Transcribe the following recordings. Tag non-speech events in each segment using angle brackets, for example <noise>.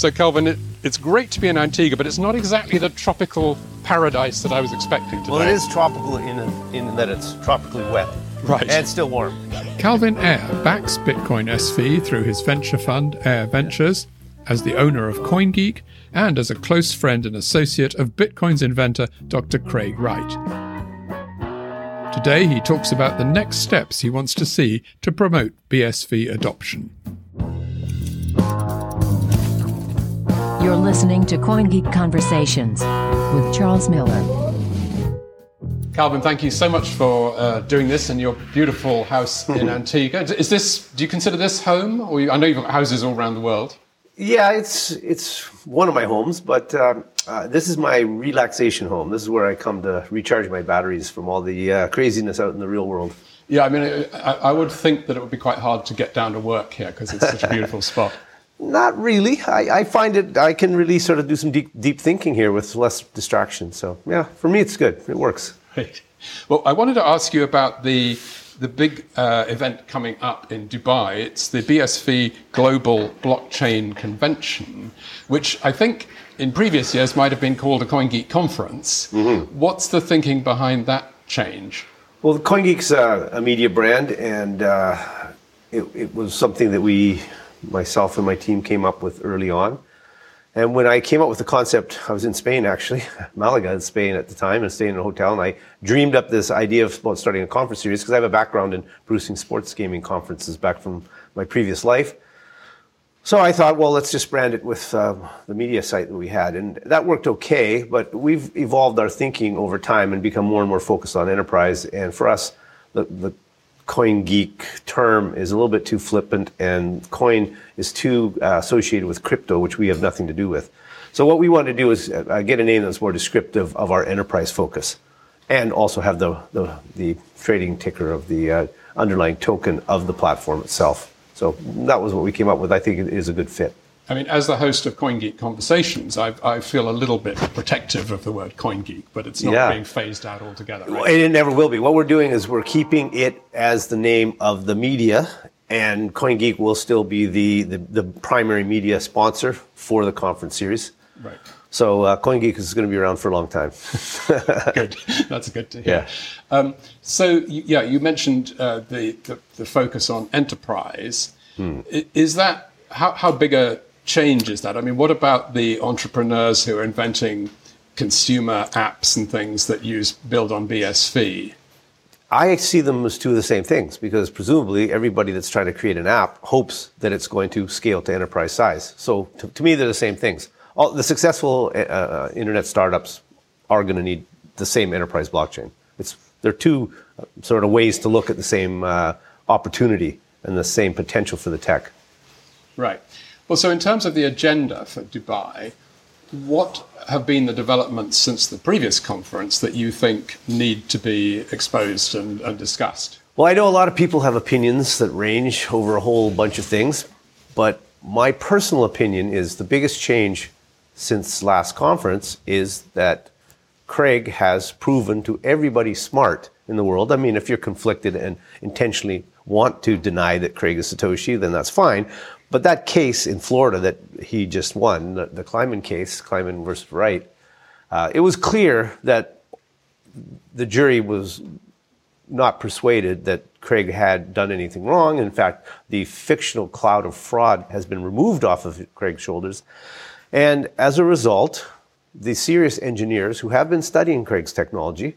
So, Calvin, it, it's great to be in Antigua, but it's not exactly the tropical paradise that I was expecting today. Well, it is tropical in, in that it's tropically wet. Right. And still warm. Calvin Ayre backs Bitcoin SV through his venture fund, Ayre Ventures, as the owner of CoinGeek, and as a close friend and associate of Bitcoin's inventor, Dr. Craig Wright. Today, he talks about the next steps he wants to see to promote BSV adoption. You're listening to CoinGeek Conversations with Charles Miller. Calvin, thank you so much for uh, doing this in your beautiful house in <laughs> Antigua. Is this? Do you consider this home? Or you, I know you've got houses all around the world. Yeah, it's it's one of my homes, but um, uh, this is my relaxation home. This is where I come to recharge my batteries from all the uh, craziness out in the real world. Yeah, I mean, I, I, would think that it would be quite hard to get down to work here because it's such a beautiful spot. Not really. I, I, find it. I can really sort of do some deep, deep thinking here with less distraction. So yeah, for me, it's good. It works. Right. Well, I wanted to ask you about the the big uh, event coming up in Dubai. It's the BSV Global Blockchain Convention, which I think in previous years might have been called a CoinGeek conference. Mm-hmm. What's the thinking behind that change? Well, CoinGeek's uh, a media brand, and uh, it, it was something that we myself and my team came up with early on. And when I came up with the concept, I was in Spain actually, <laughs> Malaga in Spain at the time, and staying in a hotel. And I dreamed up this idea of starting a conference series because I have a background in producing sports gaming conferences back from my previous life. So I thought, well, let's just brand it with uh, the media site that we had. And that worked okay, but we've evolved our thinking over time and become more and more focused on enterprise. And for us, the, the coin geek term is a little bit too flippant and coin is too uh, associated with crypto, which we have nothing to do with. So what we want to do is uh, get a name that's more descriptive of our enterprise focus and also have the, the, the trading ticker of the uh, underlying token of the platform itself. So that was what we came up with. I think it is a good fit. I mean, as the host of CoinGeek Conversations, I, I, feel a little bit protective of the word CoinGeek, but it's not yeah. being phased out altogether. Right? It never will be. What we're doing is we're keeping it as the name of the media, and CoinGeek will still be the, the, the primary media sponsor for the conference series. Right. So uh, CoinGeek is going to be around for a long time. <laughs> good. That's good to hear. Yeah. Um, so, yeah, you mentioned uh, the, the, the, focus on enterprise. Hmm. Is that, how, how big a changes that? I mean, what about the entrepreneurs who are inventing consumer apps and things that use build on BSV? I see them as two of the same things because presumably everybody that's trying to create an app hopes that it's going to scale to enterprise size. So to, to me, they're the same things. All the successful uh, uh internet startups are going to need the same enterprise blockchain. It's they're two uh, sort of ways to look at the same uh, opportunity and the same potential for the tech. Right. Well, so in terms of the agenda for Dubai, what have been the developments since the previous conference that you think need to be exposed and, and, discussed? Well, I know a lot of people have opinions that range over a whole bunch of things, but my personal opinion is the biggest change since last conference is that Craig has proven to everybody smart in the world. I mean, if you're conflicted and intentionally want to deny that Craig is Satoshi, then that's fine. But that case in Florida that he just won, the, the Kleiman case, Kleiman versus Wright, uh, it was clear that the jury was not persuaded that Craig had done anything wrong. In fact, the fictional cloud of fraud has been removed off of Craig's shoulders. And as a result, the serious engineers who have been studying Craig's technology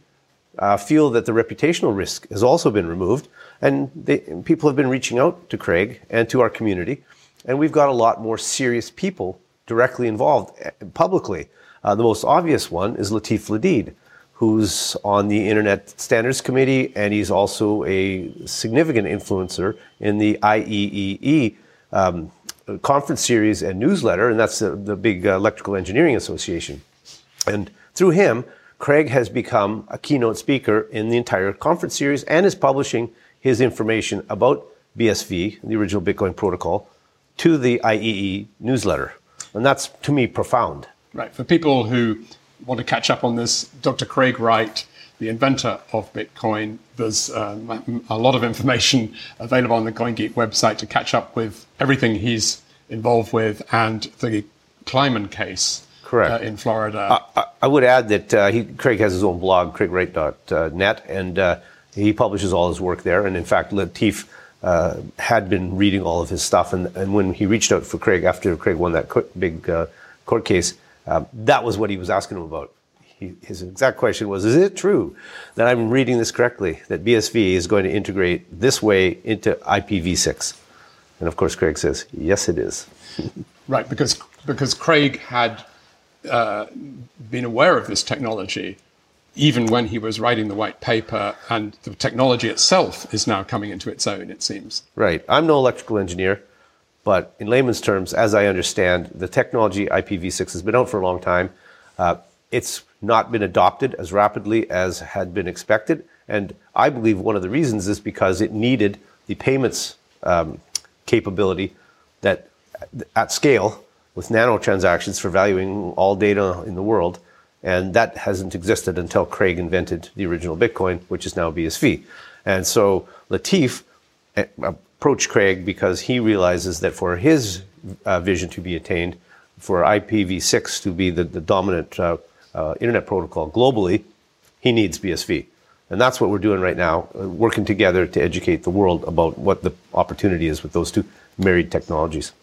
uh, feel that the reputational risk has also been removed. And they, people have been reaching out to Craig and to our community and we've got a lot more serious people directly involved eh, publicly. Uh, the most obvious one is Latif Ladid, who's on the Internet Standards Committee, and he's also a significant influencer in the IEEE um, conference series and newsletter, and that's the, the big uh, Electrical Engineering Association. And through him, Craig has become a keynote speaker in the entire conference series and is publishing his information about BSV, the original Bitcoin protocol, to the IEE newsletter. And that's, to me, profound. Right. For people who want to catch up on this, Dr. Craig Wright, the inventor of Bitcoin, there's um, a lot of information available on the CoinGeek website to catch up with everything he's involved with and the Kleiman case Correct. Uh, in Florida. I, I would add that uh, he, Craig has his own blog, craigwright.net, and uh, he publishes all his work there. And in fact, Latif uh, had been reading all of his stuff. And, and when he reached out for Craig after Craig won that big uh, court case, um, that was what he was asking him about. He, his exact question was Is it true that I'm reading this correctly, that BSV is going to integrate this way into IPv6? And of course, Craig says, Yes, it is. <laughs> right, because, because Craig had uh, been aware of this technology even when he was writing the white paper, and the technology itself is now coming into its own, it seems. Right. I'm no electrical engineer, but in layman's terms, as I understand, the technology IPv6 has been out for a long time. Uh, it's not been adopted as rapidly as had been expected. And I believe one of the reasons is because it needed the payments um, capability that at scale with nano transactions for valuing all data in the world. And that hasn't existed until Craig invented the original Bitcoin, which is now BSV. And so Latif eh, approached Craig because he realizes that for his uh, vision to be attained, for IPv6 to be the, the dominant uh, uh, internet protocol globally, he needs BSV. And that's what we're doing right now, uh, working together to educate the world about what the opportunity is with those two married technologies.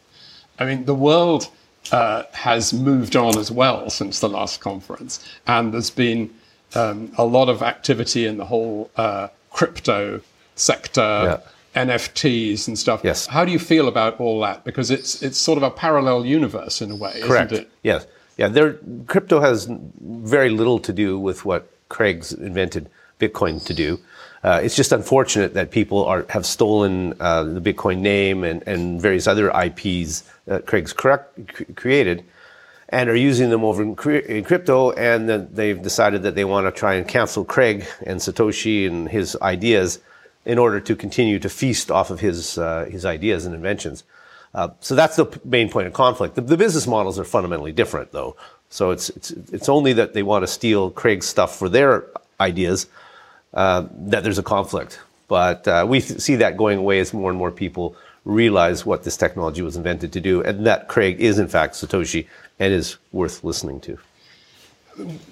I mean, the world uh, has moved on as well since the last conference, and there's been um, a lot of activity in the whole uh, crypto sector. Yeah. NFTs and stuff. Yes. How do you feel about all that? Because it's it's sort of a parallel universe in a way, Correct. isn't it? Yes. Yeah. There, crypto has very little to do with what Craig's invented Bitcoin to do. Uh, it's just unfortunate that people are, have stolen uh, the Bitcoin name and, and various other IPs that Craig's correct, created and are using them over in, crypto. And they've decided that they want to try and cancel Craig and Satoshi and his ideas in order to continue to feast off of his, uh, his ideas and inventions. Uh, so that's the main point of conflict. The, the business models are fundamentally different, though. So it's, it's, it's only that they want to steal Craig's stuff for their ideas uh, that there's a conflict. But uh, we th- see that going away as more and more people realize what this technology was invented to do, and that Craig is in fact Satoshi and is worth listening to.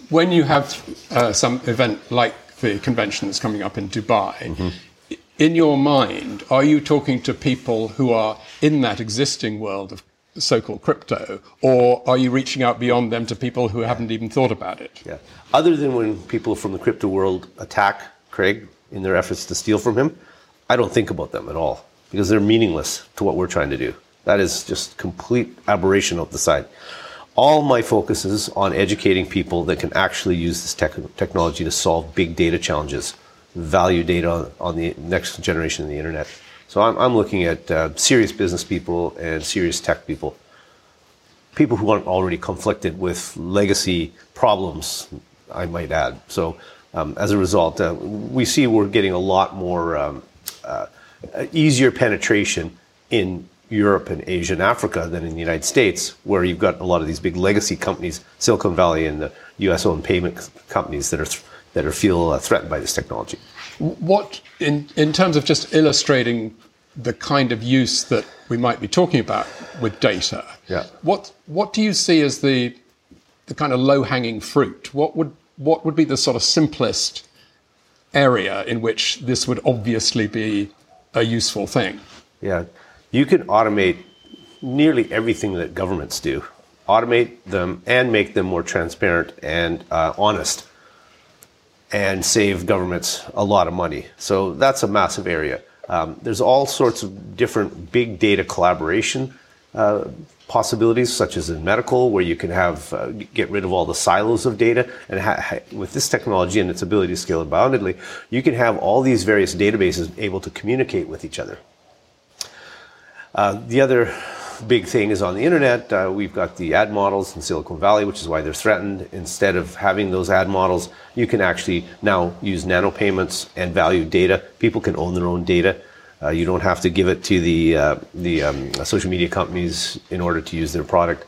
When you have uh, some event like the convention that's coming up in Dubai, mm-hmm. in your mind, are you talking to people who are in that existing world of so-called crypto, or are you reaching out beyond them to people who haven't even thought about it? Yeah. Other than when people from the crypto world attack Craig in their efforts to steal from him, I don't think about them at all because they're meaningless to what we're trying to do. That is just complete aberration of the side. All my focus is on educating people that can actually use this tech- technology to solve big data challenges, value data on, on the next generation of the internet. So I'm, I'm looking at uh, serious business people and serious tech people. People who aren't already conflicted with legacy problems, I might add. So um, as a result, uh, we see we're getting a lot more um, uh, easier penetration in Europe and Asia and Africa than in the United States, where you've got a lot of these big legacy companies, Silicon Valley and the U.S.-owned payment companies that are th- that are feel uh, threatened by this technology. What, in, in terms of just illustrating the kind of use that we might be talking about with data, yeah. what, what do you see as the, the kind of low hanging fruit? What would, what would be the sort of simplest area in which this would obviously be a useful thing? Yeah. You can automate nearly everything that governments do, automate them and make them more transparent and uh, honest and save governments a lot of money. So that's a massive area. Um, there's all sorts of different big data collaboration uh, possibilities, such as in medical, where you can have uh, get rid of all the silos of data. And ha- with this technology and its ability to scale aboundedly, you can have all these various databases able to communicate with each other. Uh, the other big thing is on the internet. Uh, we've got the ad models in Silicon Valley, which is why they're threatened. Instead of having those ad models, you can actually now use nano payments and value data. People can own their own data. Uh, you don't have to give it to the uh, the um, social media companies in order to use their product.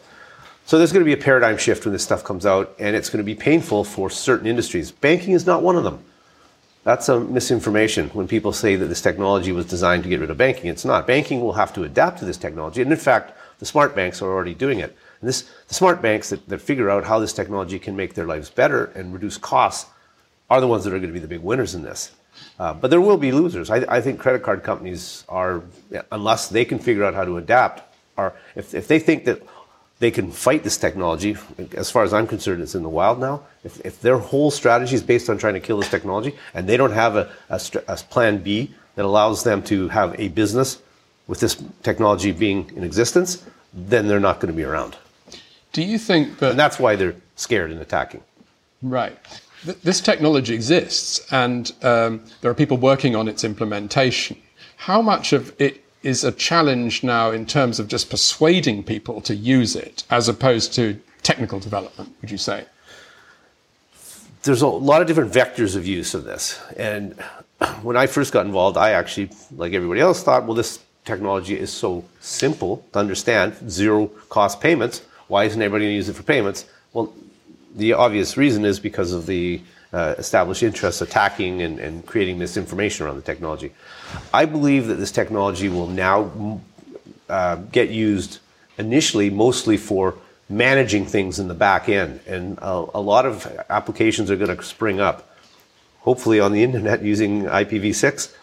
So there's going to be a paradigm shift when this stuff comes out, and it's going to be painful for certain industries. Banking is not one of them. That's a misinformation when people say that this technology was designed to get rid of banking. It's not. Banking will have to adapt to this technology. And in fact, the smart banks are already doing it. And this, the smart banks that, that figure out how this technology can make their lives better and reduce costs are the ones that are going to be the big winners in this. Uh, but there will be losers. I, I, think credit card companies are, unless they can figure out how to adapt, are if, if they think that they can fight this technology, as far as I'm concerned, it's in the wild now. If, if their whole strategy is based on trying to kill this technology, and they don't have a, a, a plan B that allows them to have a business with this technology being in existence, then they're not going to be around. Do you think that? And that's why they're scared and attacking. Right. this technology exists, and um, there are people working on its implementation. How much of it is a challenge now in terms of just persuading people to use it, as opposed to technical development? Would you say? There's a lot of different vectors of use of this, and <clears throat> when I first got involved, I actually, like everybody else, thought, well, this technology is so simple to understand, zero cost payments. Why isn't everybody going to use it for payments? Well, the obvious reason is because of the uh, established interests attacking and, and, creating misinformation around the technology. I believe that this technology will now uh, get used initially mostly for managing things in the back end. And a, a lot of applications are going to spring up, hopefully on the <laughs> internet using IPv6,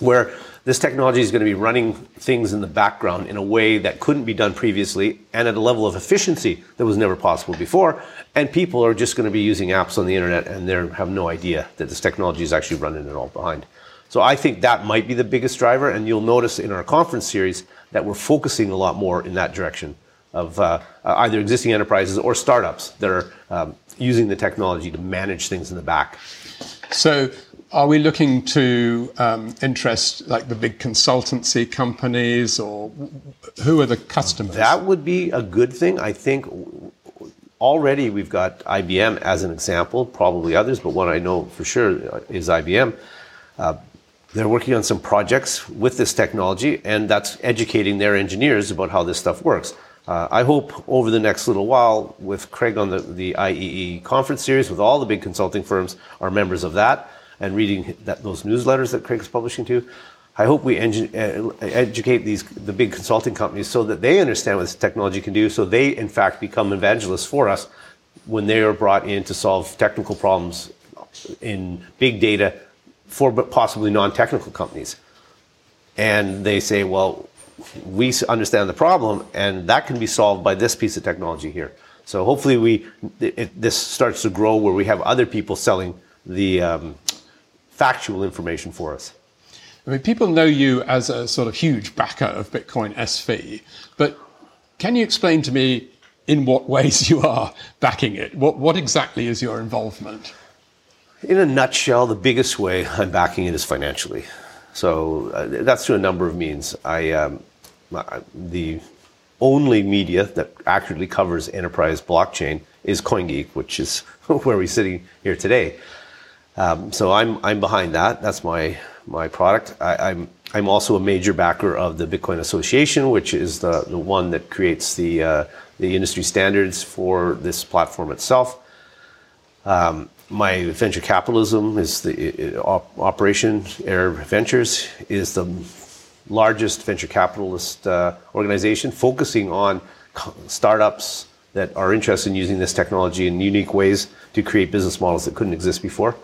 where this technology is going to be running things in the background in a way that couldn't be done previously and at a level of efficiency that was never possible before. And people are just going to be using apps on the internet and they have no idea that this technology is actually running it all behind. So I think that might be the biggest driver. And you'll notice in our conference series that we're focusing a lot more in that direction of uh, either existing enterprises or startups that are um, using the technology to manage things in the back. So are we looking to um, interest like the big consultancy companies or who are the customers? That would be a good thing. I think already we've got IBM as an example, probably others, but one I know for sure is IBM. Uh, they're working on some projects with this technology, and that's educating their engineers about how this stuff works. Uh, I hope over the next little while, with Craig on the, the IEE conference series, with all the big consulting firms are members of that and reading that, those newsletters that Craig is publishing to. I hope we uh, educate these the big consulting companies so that they understand what this technology can do, so they in fact become evangelists for us when they are brought in to solve technical problems in big data for possibly non-technical companies. And they say, well, we understand the problem, and that can be solved by this piece of technology here. So hopefully, we it, this starts to grow where we have other people selling the um, factual information for us. I mean, people know you as a sort of huge backer of Bitcoin SV, but can you explain to me in what <laughs> ways you are backing it? What, what exactly is your involvement? In a nutshell, the biggest way I'm backing it is financially. So uh, that's through a number of means. I, um, the only media that accurately covers enterprise blockchain is CoinGeek, which is <laughs> where we're sitting here today. Um, so I'm I'm behind that. That's my my product. I, am I'm, I'm also a major backer of the Bitcoin Association, which is the the one that creates the uh, the industry standards for this platform itself. Um, my venture capitalism is the op- operation Ayre Ventures is the largest venture capitalist uh, organization focusing on startups that are interested in using this technology in unique ways to create business models that couldn't exist before.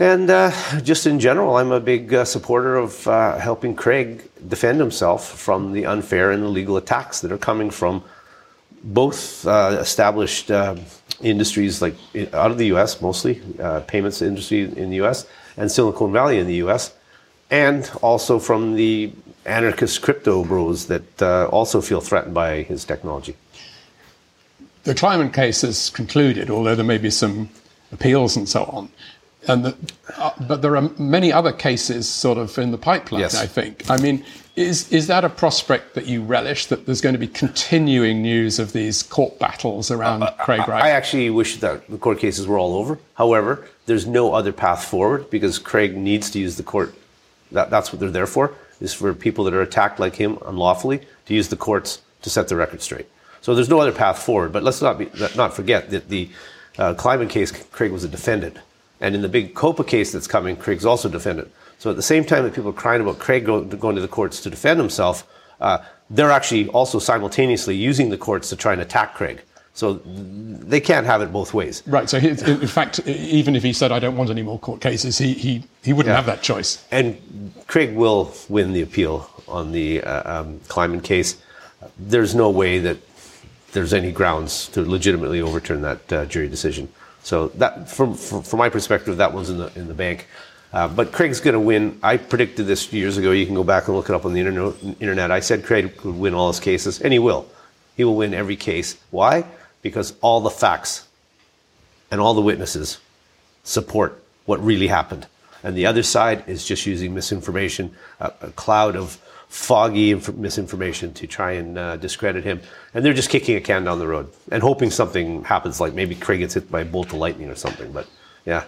And uh, just in general, I'm a big uh, supporter of uh, helping Craig defend himself from the unfair and illegal attacks that are coming from both uh, established uh, industries, like out of the US mostly, uh, payments industry in the US, and Silicon Valley in the US, and also from the anarchist crypto bros that also feel threatened by his technology. The Kleiman case is concluded, although there may be some appeals and so on. And the, uh, but there are many other cases sort of in the pipeline. Yes. I think. I mean, is is that a prospect that you relish? That there's going to be continuing news of these court battles around uh, Craig Wright? I actually wish that the court cases were all over. However, there's no other path forward because Craig needs to use the court. That, that's what they're there for. Is for people that are attacked like him unlawfully to use the courts to set the record straight. So there's no other path forward. But let's not be, not forget that the uh, Kleiman case, Craig was a defendant. And in the big COPA case that's coming, Craig's also defendant. So at the same time that people are crying about Craig going to the courts to defend himself, Uh, they're actually also simultaneously using the courts to try and attack Craig. So they can't have it both ways. Right. So, he, in fact, even if he said, I don't want any more court cases, he, he, he wouldn't yeah. have that choice. And Craig will win the appeal on the uh, um, Kleiman case. There's no way that there's any grounds to legitimately overturn that uh, jury decision. So, that, from, from, from, my perspective, that one's in the, in the bank. Uh, but Craig's going to win. I predicted this years ago. You can go back and look it up on the internet. I said Craig would win all his cases, and he will. He will win every case. Why? because all the facts and all the witnesses support what really happened. And the other side is just using misinformation, a, a cloud of foggy inf- misinformation to try and uh, discredit him. And they're just kicking a can down the road and hoping something happens, like maybe Craig gets hit by a bolt of lightning or something. But yeah,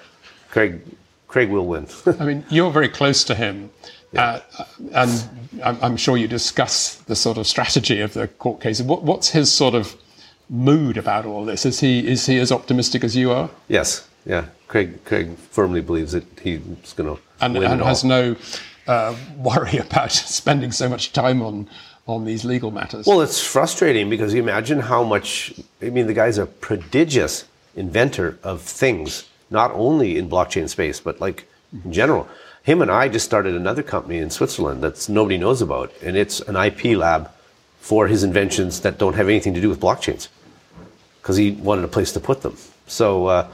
Craig, Craig will win. <laughs> I mean, you're very close to him. Yeah. Uh, and I'm, I'm, sure you discuss the sort of strategy of the court case. What, what's his sort of mood about all this? Is he is he as optimistic as you are? Yes, yeah. Craig Craig firmly believes that he's going to and, win and has no uh, <laughs> worry about <laughs> spending so much time on on these legal matters. Well, it's frustrating because you imagine how much. I mean, the guy's a prodigious inventor of things, not only in blockchain space but like in general. Him and I just started another company in Switzerland that nobody knows about, and it's an IP lab for his inventions that don't have anything to do with blockchains because he wanted a place to put them. So, uh,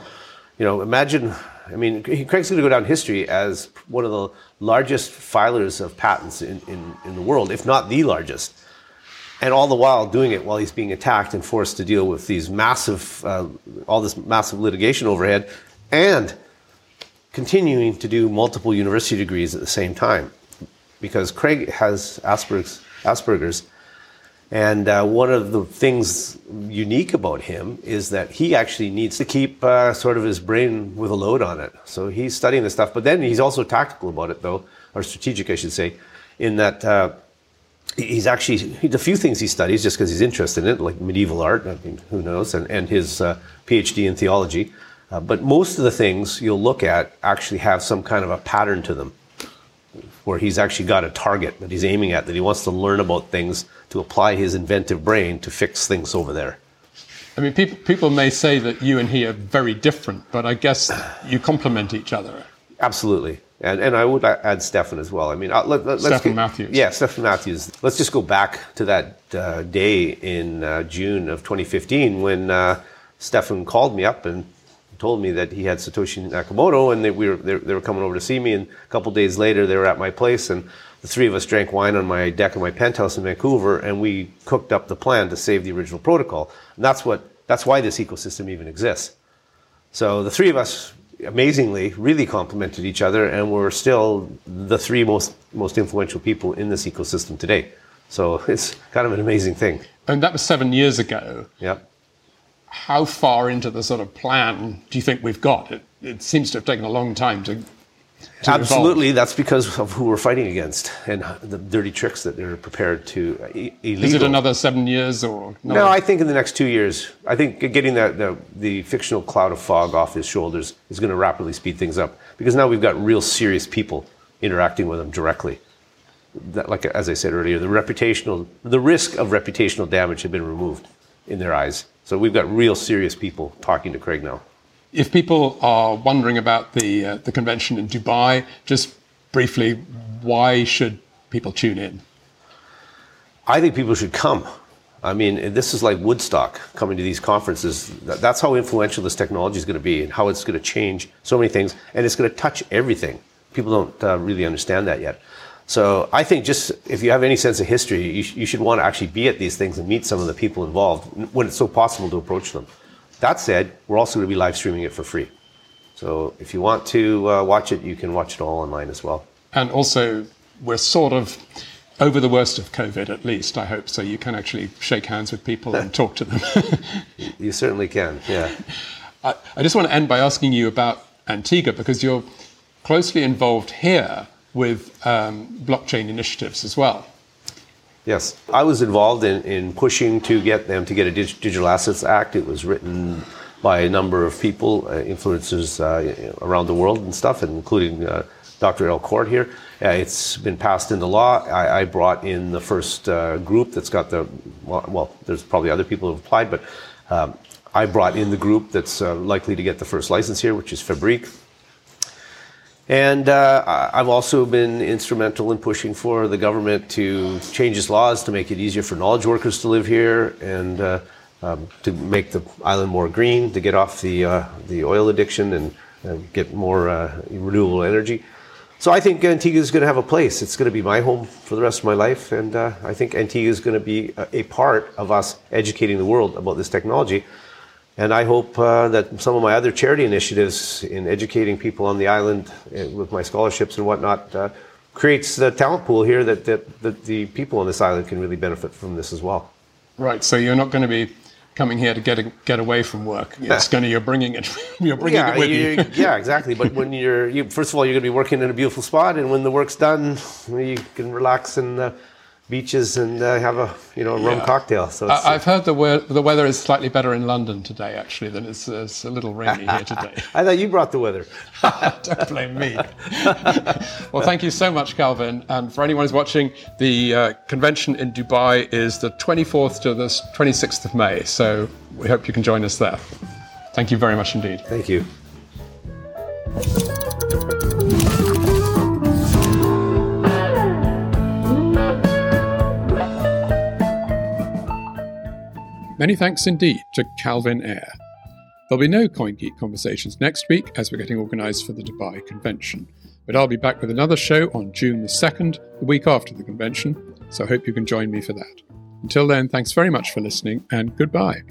you know, imagine, I mean, Craig's going to go down history as one of the largest filers of patents in, in, in the world, if not the largest. And all the while doing it while he's being attacked and forced to deal with these massive, uh, all this massive litigation overhead, and continuing to do multiple university degrees at the same time. Because Craig has Asperger's, Asperger's and uh, one of the things unique about him is that he actually needs to keep uh, sort of his brain with a load on it. So he's studying this stuff, but then he's also tactical about it, though, or strategic, I should say, in that uh, he's actually, the few things he studies just because he's interested in it, like medieval art, I mean, who knows, and, and his uh, PhD in theology. Uh, but most of the things you'll look at actually have some kind of a pattern to them where he's actually got a target that he's aiming at, that he wants to learn about things to apply his inventive brain to fix things over there. I mean, people, people may say that you and he are very different, but I guess you complement each other. Absolutely. And, and I would add Stefan as well. I mean, uh, let, let, Stefan Matthews. Yeah, Stefan Matthews. Let's just go back to that uh, day in uh, June of 2015 when uh, Stefan called me up and told me that he had Satoshi Nakamoto, and they, we were, they, they, were coming over to see me. And a couple days later, they were at my place, and the three of us drank wine on my deck of my penthouse in Vancouver, and we cooked up the plan to save the original protocol. And that's what that's why this ecosystem even exists. So the three of us, amazingly, really complemented each other, and we're still the three most most influential people in this ecosystem today. So it's kind of an amazing thing. And that was seven years ago. Yep how far into the sort of plan do you think we've got? It, it seems to have taken a long time to. to Absolutely, evolve. that's because of who we're fighting against and the dirty tricks that they're prepared to uh, illegal. Is it another seven years or? No, I think in the next two years. I think getting the, the, the fictional cloud of fog off his shoulders is going to rapidly speed things up because now we've got real serious people interacting with him directly. That, like as I said earlier, the reputational, the risk of reputational damage had been removed in their eyes. So we've got real serious people talking to Craig now. If people are wondering about the uh, the convention in Dubai, just briefly, why should people tune in? I think people should come. I mean, this is like Woodstock coming to these conferences. That's how influential this technology is going to be and how it's going to change so many things. And it's going to touch everything. People don't uh, really understand that yet. So I think just if you have any sense of history, you, sh- you, should want to actually be at these things and meet some of the people involved when it's so possible to approach them. That said, we're also going to be live streaming it for free. So if you want to uh, watch it, you can watch it all online as well. And also, we're sort of over the worst of COVID, at least, I hope. So you can actually shake hands with people and <laughs> talk to them. you certainly can, yeah. <laughs> I, I just want to end by asking you about Antigua because you're closely involved here with um, blockchain initiatives as well. Yes, I was involved in, in pushing to get them to get a Digital Assets Act. It was written by a number of people, uh, influencers uh, around the world and stuff, including uh, Dr. El Court here. Uh, it's been passed into law. I, I brought in the first uh, group that's got the, well, well, there's probably other people who have applied, but um, I brought in the group that's uh, likely to get the first license here, which is Fabriik. And uh, I've also been instrumental in pushing for the government to change its laws to make it easier for knowledge workers to live here and uh, um, to make the island more green, to get off the, uh, the oil addiction and get more uh, renewable energy. So I think Antigua is going to have a place. It's going to be my home for the rest of my life, and uh, I think Antigua is going to be a, a part of us educating the world about this technology. And I hope uh, that some of my other charity initiatives in educating people on the island uh, with my scholarships and whatnot uh, creates the talent pool here that, that, that the people on this island can really benefit from this as well. Right. So you're not going to be coming here to get a, get away from work. It's going to you're bringing it <laughs> you're bringing yeah, it with you. you. <laughs> yeah, exactly. But when you're you, first of all, you're going to be working in a beautiful spot, and when the work's done, you can relax and. Uh, beaches and uh, have a you know a rum yeah. cocktail. So I, have heard the, we- the weather is slightly better in London today. Actually, than it's, uh, it's a little rainy here <laughs> today. I thought you brought the weather. <laughs> Don't blame me. <laughs> well, thank you so much, Calvin. And for anyone who's watching, the uh, convention in Dubai is the 24th to the 26th of May. So we hope you can join us there. Thank you very much indeed. Thank you. Many thanks indeed to Calvin Ayre. There'll be no CoinGeek conversations next week as we're getting organised for the Dubai convention, but I'll be back with another show on June the 2nd, the week after the convention, so I hope you can join me for that. Until then, thanks very much for listening and goodbye.